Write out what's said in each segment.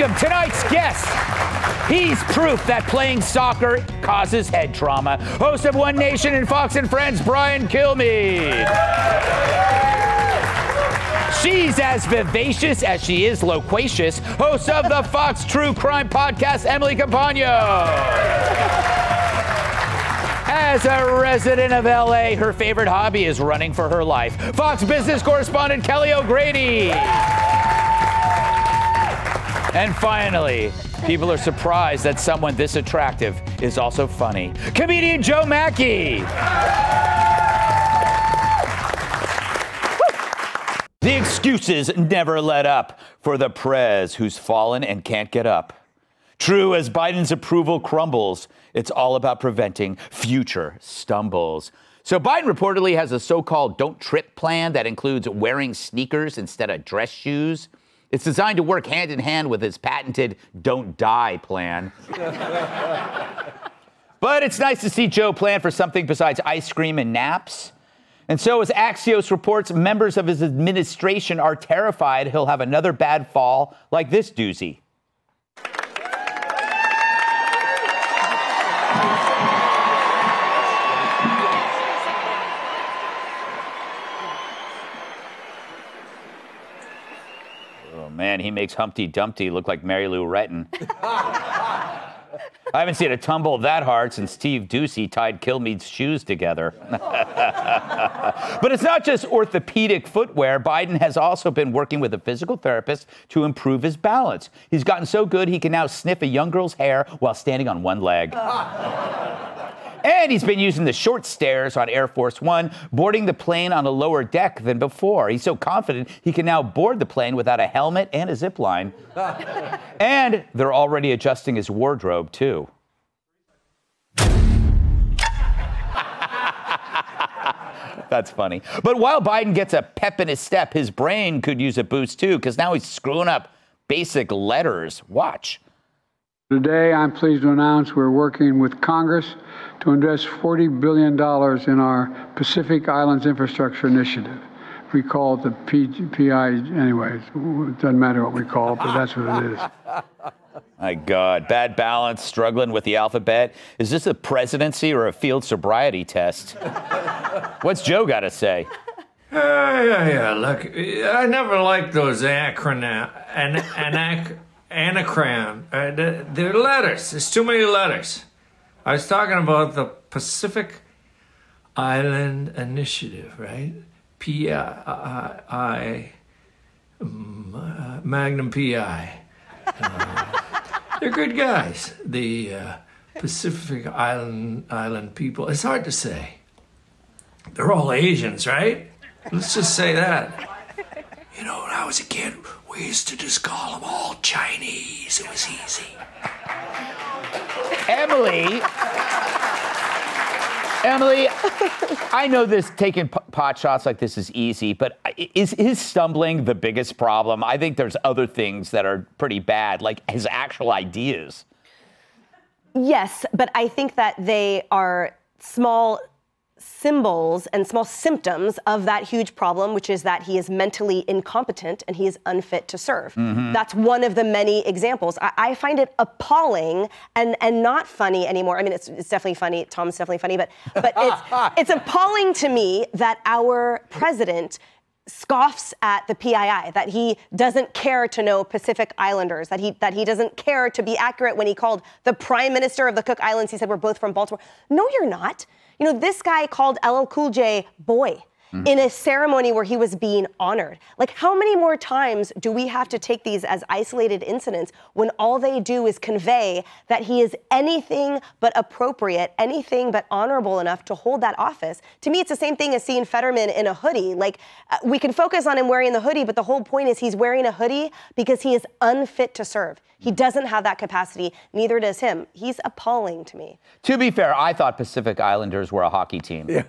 welcome tonight's guest. He's proof that playing soccer causes head trauma. Host of One Nation and Fox and Friends, Brian Kilmeade. She's as vivacious as she is loquacious. Host of the Fox True Crime Podcast, Emily Compagno. As a resident of LA, her favorite hobby is running for her life. Fox business correspondent Kelly O'Grady. And finally, people are surprised that someone this attractive is also funny. Comedian Joe Machi. The excuses never let up for the Prez who's fallen and can't get up. True as Biden's approval crumbles, it's all about preventing future stumbles. So Biden reportedly has a so-called don't trip plan that includes wearing sneakers instead of dress shoes. It's designed to work hand in hand with his patented don't die plan. but it's nice to see Joe plan for something besides ice cream and naps. And so, as Axios reports, members of his administration are terrified he'll have another bad fall like this doozy. Man, he makes Humpty Dumpty look like Mary Lou Retton. I haven't seen a tumble that hard since Steve Doocy tied Kilmeade's shoes together. but it's not just orthopedic footwear. Biden has also been working with a physical therapist to improve his balance. He's gotten so good he can now sniff a young girl's hair while standing on one leg. And he's been using the short stairs on Air Force One, boarding the plane on a lower deck than before. He's so confident he can now board the plane without a helmet and a zip line. and they're already adjusting his wardrobe, too. That's funny. But while Biden gets a pep in his step, his brain could use a boost, too, because now he's screwing up basic letters. Watch. Today, I'm pleased to announce we're working with Congress to invest $40 billion in our Pacific Islands Infrastructure Initiative. We call it the P- PI, anyways. It doesn't matter what we call it, but that's what it is. My God, bad balance, struggling with the alphabet. Is this a presidency or a field sobriety test? What's Joe got to say? Yeah, yeah, yeah. Look, I never liked those acronym, an, anac, anacron. Uh, the- letters. There's too many letters. I was talking about the Pacific Island Initiative, right? P I I, I um, uh, Magnum PI. Uh, they're good guys. The uh, Pacific Island Island people. It's hard to say. They're all Asians, right? Let's just say that. You know, when I was a kid, we used to just call them all Chinese. It was easy. Emily. Emily, I know this taking p- pot shots like this is easy, but is his stumbling the biggest problem? I think there's other things that are pretty bad, like his actual ideas. Yes, but I think that they are small symbols and small symptoms of that huge problem, which is that he is mentally incompetent and he is unfit to serve. Mm-hmm. That's one of the many examples. I, I find it appalling and, and not funny anymore. I mean, it's, it's definitely funny. Tom's definitely funny, but, but it's, it's appalling to me that our president scoffs at the PII, that he doesn't care to know Pacific Islanders, that he that he doesn't care to be accurate when he called the prime minister of the Cook Islands, he said we're both from Baltimore. No, you're not. You know, this guy called LL Cool J boy. Mm-hmm. in a ceremony where he was being honored. Like, how many more times do we have to take these as isolated incidents when all they do is convey that he is anything but appropriate, anything but honorable enough to hold that office? To me, it's the same thing as seeing Fetterman in a hoodie. Like, uh, we can focus on him wearing the hoodie, but the whole point is he's wearing a hoodie because he is unfit to serve. He doesn't have that capacity, neither does him. He's appalling to me. To be fair, I thought Pacific Islanders were a hockey team.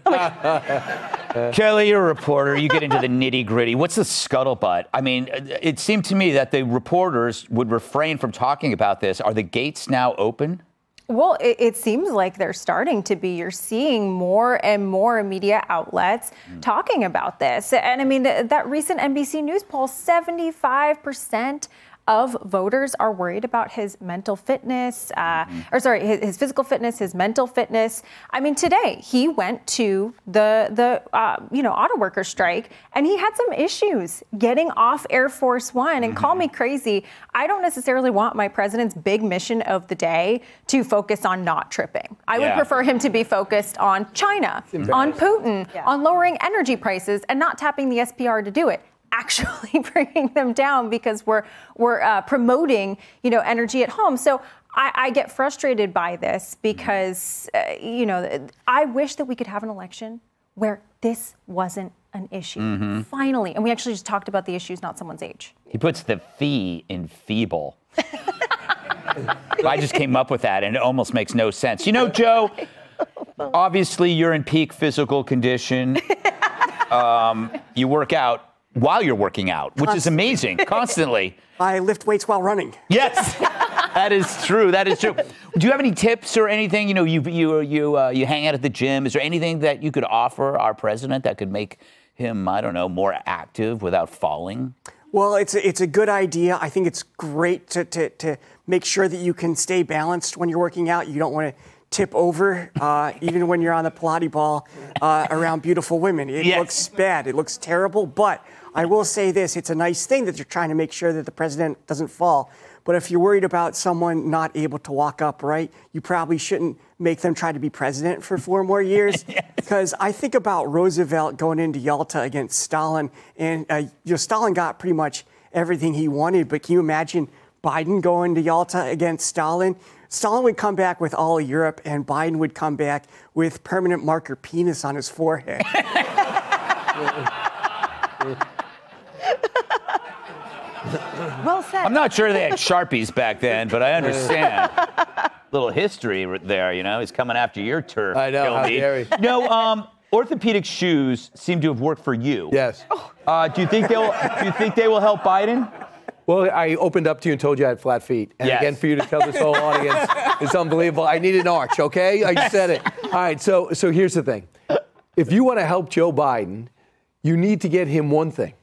You're a reporter. You get into the nitty gritty. What's the scuttlebutt? I mean, it seemed to me that the reporters would refrain from talking about this. Are the gates now open? Well, it, it, seems like they're starting to be. You're seeing more and more media outlets mm. talking about this. And I mean, th- that recent NBC News poll 75% of voters are worried about his mental fitness, uh, mm-hmm. or sorry, his, his, physical fitness, his mental fitness. I mean, today he went to the the uh, you know auto worker strike, and he had some issues getting off Air Force One. And mm-hmm. call me crazy, I don't necessarily want my president's big mission of the day to focus on not tripping. I yeah. would prefer him to be focused on China, on Putin, yeah. on lowering energy prices, and not tapping the SPR to do it actually bringing them down because we're we're uh, promoting you know energy at home. So I, I get frustrated by this because uh, you know I wish that we could have an election where this wasn't an issue. Mm-hmm. Finally, and we actually just talked about the issues, not someone's age. He puts the fee in feeble. I just came up with that, and it almost makes no sense. You know, Joe. Obviously, you're in peak physical condition. Um, you work out while you're working out, which is amazing, constantly. I lift weights while running. Yes, that is true. That is true. Do you have any tips or anything? You know, you you you uh, you hang out at the gym. Is there anything that you could offer our president that could make him, I don't know, more active without falling? Well, it's a, it's a good idea. I think it's great to, to, to make sure that you can stay balanced when you're working out. You don't want to tip over, uh, even when you're on the Pilates ball uh, around beautiful women. It yes. looks bad. It looks terrible. But I will say this it's a nice thing that you're trying to make sure that the president doesn't fall. But if you're worried about someone not able to walk upright, you probably shouldn't make them try to be president for four more years. Because yes. I think about Roosevelt going into Yalta against Stalin, and uh, you know, Stalin got pretty much everything he wanted. But can you imagine Biden going to Yalta against Stalin? Stalin would come back with all of Europe, and Biden would come back with permanent marker penis on his forehead. well said. I'm not sure they had Sharpies back then, but I understand. Little history there, you know. He's coming after your turf. I know. How dare No, um, orthopedic shoes seem to have worked for you. Yes. Uh, do you think they'll? Do you think they will help Biden? Well, I opened up to you and told you I had flat feet. And yes. again, for you to tell this whole audience, it's unbelievable. I need an arch, okay? I said it. All right, so so here's the thing. If you want to help Joe Biden, you need to get him one thing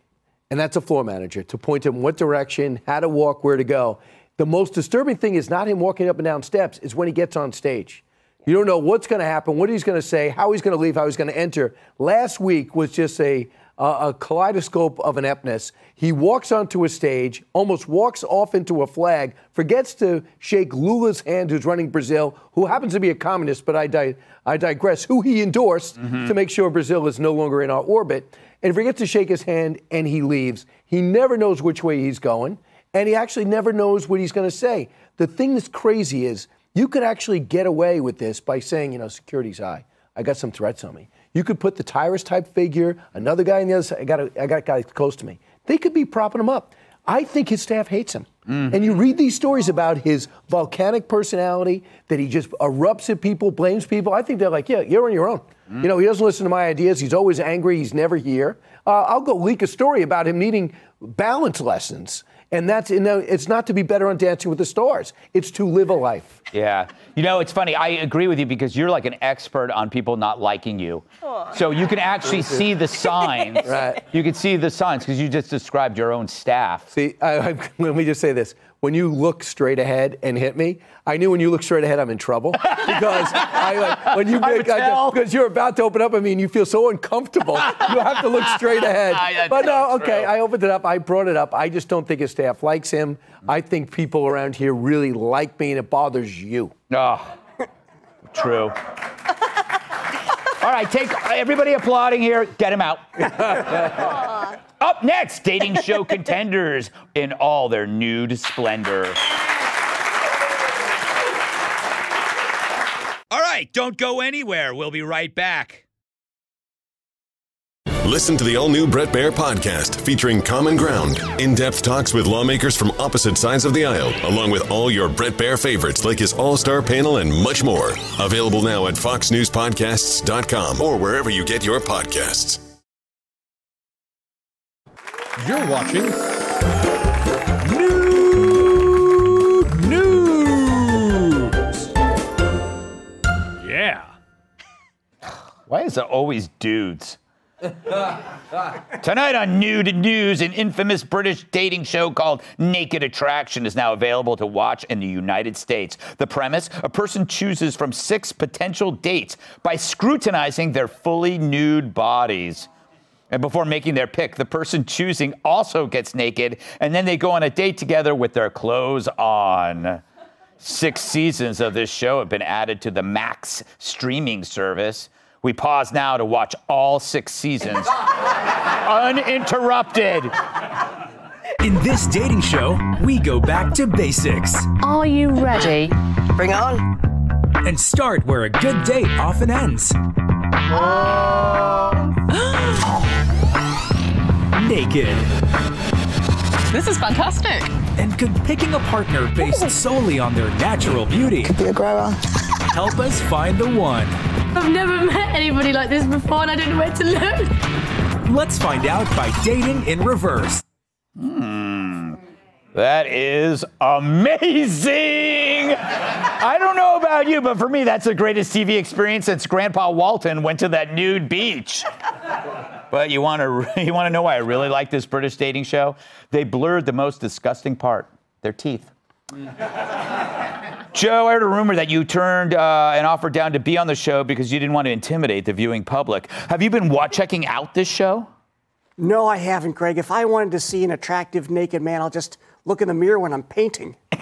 and that's a floor manager to point him what direction, how to walk, where to go. The most disturbing thing is not him walking up and down steps, is when he gets on stage. You don't know what's going to happen, what he's going to say, how he's going to leave, how he's going to enter. Last week was just a, a kaleidoscope of ineptness. He walks onto a stage, almost walks off into a flag, forgets to shake Lula's hand, who's running Brazil, who happens to be a communist, but I, di- I digress, who he endorsed mm-hmm. to make sure Brazil is no longer in our orbit and forgets to shake his hand and he leaves. He never knows which way he's going, and he actually never knows what he's going to say. The thing that's crazy is you could actually get away with this by saying, you know, security's high. I got some threats on me. You could put the Tyrus type figure, another guy on the other side. I got a, I got a guy close to me. They could be propping him up. I think his staff hates him. Mm. And you read these stories about his volcanic personality, that he just erupts at people, blames people. I think they're like, yeah, you're on your own. Mm. You know, he doesn't listen to my ideas. He's always angry. He's never here. Uh, I'll go leak a story about him needing balance lessons. And that's, you know, it's not to be better on Dancing with the Stars. It's to live a life. Yeah. You know, it's funny. I agree with you because you're like an expert on people not liking you. Aww. So you can actually see the signs. right. You can see the signs because you just described your own staff. See, I, I, let me just say this when you look straight ahead and hit me, I knew when you look straight ahead, I'm in trouble because I like when you make I, because you're about to open up. I mean, you feel so uncomfortable. you have to look straight ahead. but no, okay, I opened it up. I brought it up. I just don't think his staff likes him. I think people around here really like me, and it bothers you. Oh, true. All right, take everybody applauding here. Get him out. Up next, dating show contenders in all their nude splendor. All right, don't go anywhere. We'll be right back. Listen to the all new Bret Baier podcast featuring Common Ground, in depth talks with lawmakers from opposite sides of the aisle, along with all your Bret Baier favorites like his all star panel and much more. Available now at FoxNewsPodcasts.com or wherever you get your podcasts. You're watching Nude News. Yeah. Why is it always dudes? Tonight on Nude News, an infamous British dating show called Naked Attraction is now available to watch in the United States. The premise a person chooses from six potential dates by scrutinizing their fully nude bodies. And before making their pick, the person choosing also gets naked, and then they go on a date together with their clothes on. Six seasons of this show have been added to the Max streaming service. We pause now to watch all six seasons uninterrupted. In this dating show, we go back to basics Are you ready? Bring on. and start where a good date often ends. Oh. Naked. This is fantastic. And could picking a partner based solely on their natural beauty Be a grower. help us find the one? I've never met anybody like this before and I don't know where to look. Let's find out by dating in reverse. Hmm. That is amazing. I don't know about you, but for me, that's the greatest TV experience since Grandpa Walton went to that nude beach. But you want to you want to know why I really like this British dating show? They blurred the most disgusting part: their teeth. Joe, I heard a rumor that you turned uh, an offer down to be on the show because you didn't want to intimidate the viewing public. Have you been wa- checking out this show? No, I haven't, Greg. If I wanted to see an attractive naked man, I'll just look in the mirror when I'm painting.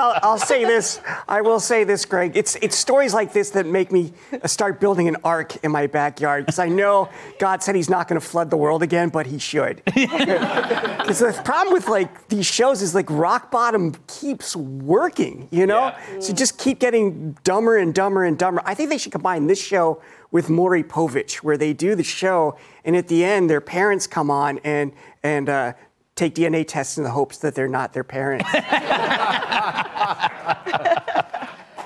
I'll, I'll say this. I will say this, Greg. It's it's stories like this that make me start building an ark in my backyard because I know God said He's not going to flood the world again, but He should. Because the problem with like these shows is like rock bottom keeps working. You know, so just keep getting dumber and dumber and dumber. I think they should combine this show with Maury Povich, where they do the show, and at the end, their parents come on and and uh, take DNA tests in the hopes that they're not their parents.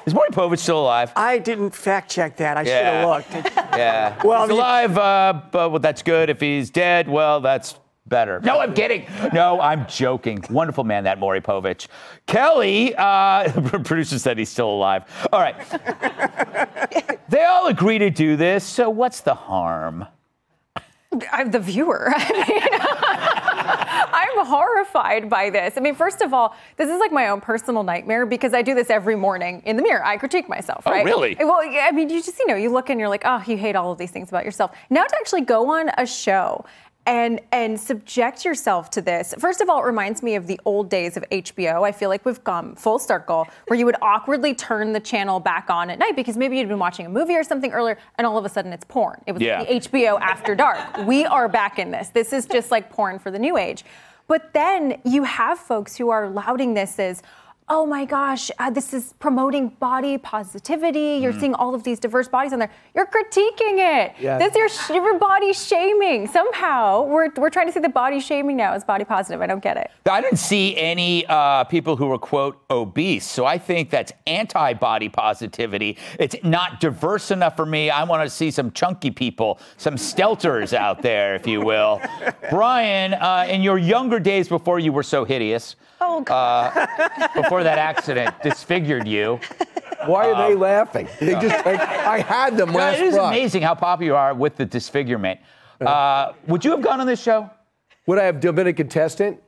Is Maury Povich still alive? I didn't fact check that. I should have looked. Yeah. Well, he's you- alive, uh, but well, that's good. If he's dead, well, that's better. No, I'm kidding. No, I'm joking. Wonderful man, that Maury Povich. Kelly, uh, producer said he's still alive. All right. they all agree to do this, so what's the harm? I'm the viewer. I mean, I'm horrified by this. I mean, first of all, this is like my own personal nightmare because I do this every morning in the mirror. I critique myself, Oh, right? really? Well, I mean, you just, you know, you look and you're like, oh, you hate all of these things about yourself. Now to actually go on a show and and subject yourself to this. First of all, it reminds me of the old days of HBO. I feel like we've gone full circle where you would awkwardly turn the channel back on at night because maybe you'd been watching a movie or something earlier and all of a sudden it's porn. It was Yeah. the HBO After Dark. We are back in this. This is just like porn for the new age. But then you have folks who are lauding this as, oh my gosh, uh, this is promoting body positivity. You're seeing all of these diverse bodies on there. You're critiquing it. Yeah. This you're, sh- you're body shaming. Somehow we're, we're trying to see the body shaming now as body positive. I don't get it. I didn't see any uh, people who were, quote, obese. So I think that's anti body positivity. It's not diverse enough for me. I want to see some chunky people, some stelters out there, if you will. Brian, uh, in your younger days before you were so hideous, Oh, uh, before that accident disfigured you. Why are they laughing? They just like, I had them No, last it is Friday. amazing how popular you are with the disfigurement. Uh, would you have gone on this show? Would I have been a contestant?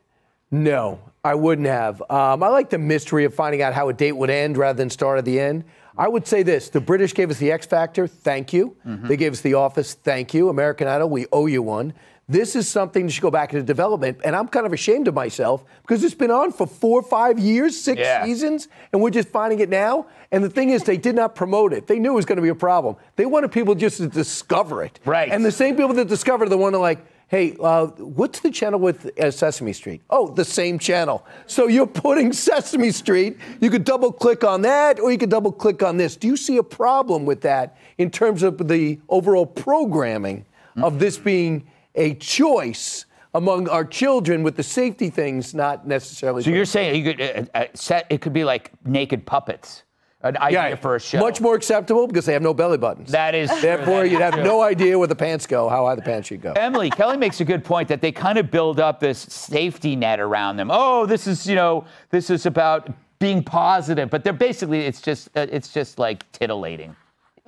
No, I wouldn't have. Um, I like the mystery of finding out how a date would end rather than start at the end. I would say this the British gave us the X Factor, thank you. Mm-hmm. They gave us The Office, thank you. American Idol, we owe you one. This is something that should go back into development. And I'm kind of ashamed of myself because it's been on for four, five years, six Yeah. seasons, and we're just finding it now. And the thing is, they did not promote it. They knew it was going to be a problem. They wanted people just to discover it. Right. And the same people that discovered it, the one that like, hey, uh, what's the channel with uh, Sesame Street? Oh, the same channel. So you're putting Sesame Street. You could double click on that, or you could double click on this. Do you see a problem with that in terms of the overall programming of this being a choice? Among our children, with the safety things not necessarily. So you're saying you could uh, uh, set it could be like naked puppets, an idea for a show. Much more acceptable because they have no belly buttons. That is. Therefore, That you'd is have true. no idea where the pants go, how high the pants should go. Emily, Kelly makes a good point that they kind of build up this safety net around them. Oh, this is, you know, this is about being positive, but they're basically it's just uh, it's just like titillating.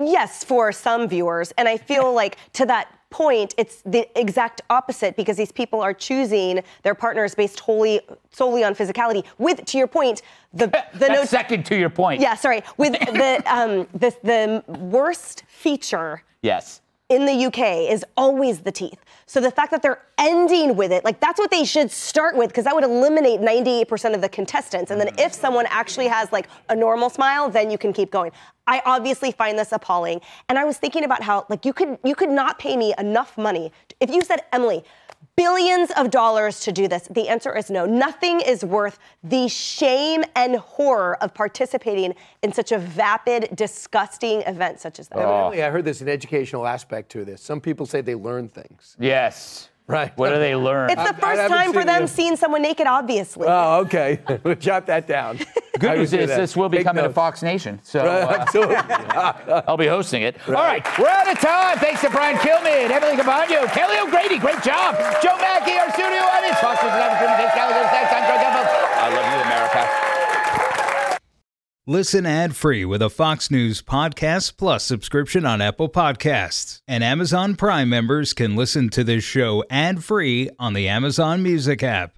Yes, for some viewers. And I feel like to that point, it's the exact opposite because these people are choosing their partners based wholly solely on physicality. With, to your point, the the no- second to your point. Yeah, sorry. With the um the the worst feature Yes. In the UK is always the teeth. So the fact that they're ending with it, like that's what they should start with, because that would eliminate 98% of the contestants. And then if mm-hmm. someone actually has like a normal smile, then you can keep going. I obviously find this appalling. And I was thinking about how like you could you could not pay me enough money. If you said, Emily, billions of dollars to do this, the answer is no. Nothing is worth the shame and horror of participating in such a vapid, disgusting event such as that. Evidently, oh. I heard there's an educational aspect to this. Some people say they learn things. Yes. Right. What do they learn? It's the I- I first haven't time for seen them you. seeing someone naked, obviously. Oh, okay. Jot that down. Good news is this will be Take coming to. Fox Nation. So uh. I'll be hosting it. All right, we're out of time. Thanks to Brian Kilmeade, Emily Compagno, Kelly O'Grady. Great job. Joe Machi, our studio audience. Fox News 11, James Gallagher. Greg Evans. I love you, America. Listen ad free with a Fox News Podcast Plus subscription on Apple Podcasts. And Amazon Prime members can listen to this show ad free on the Amazon Music app.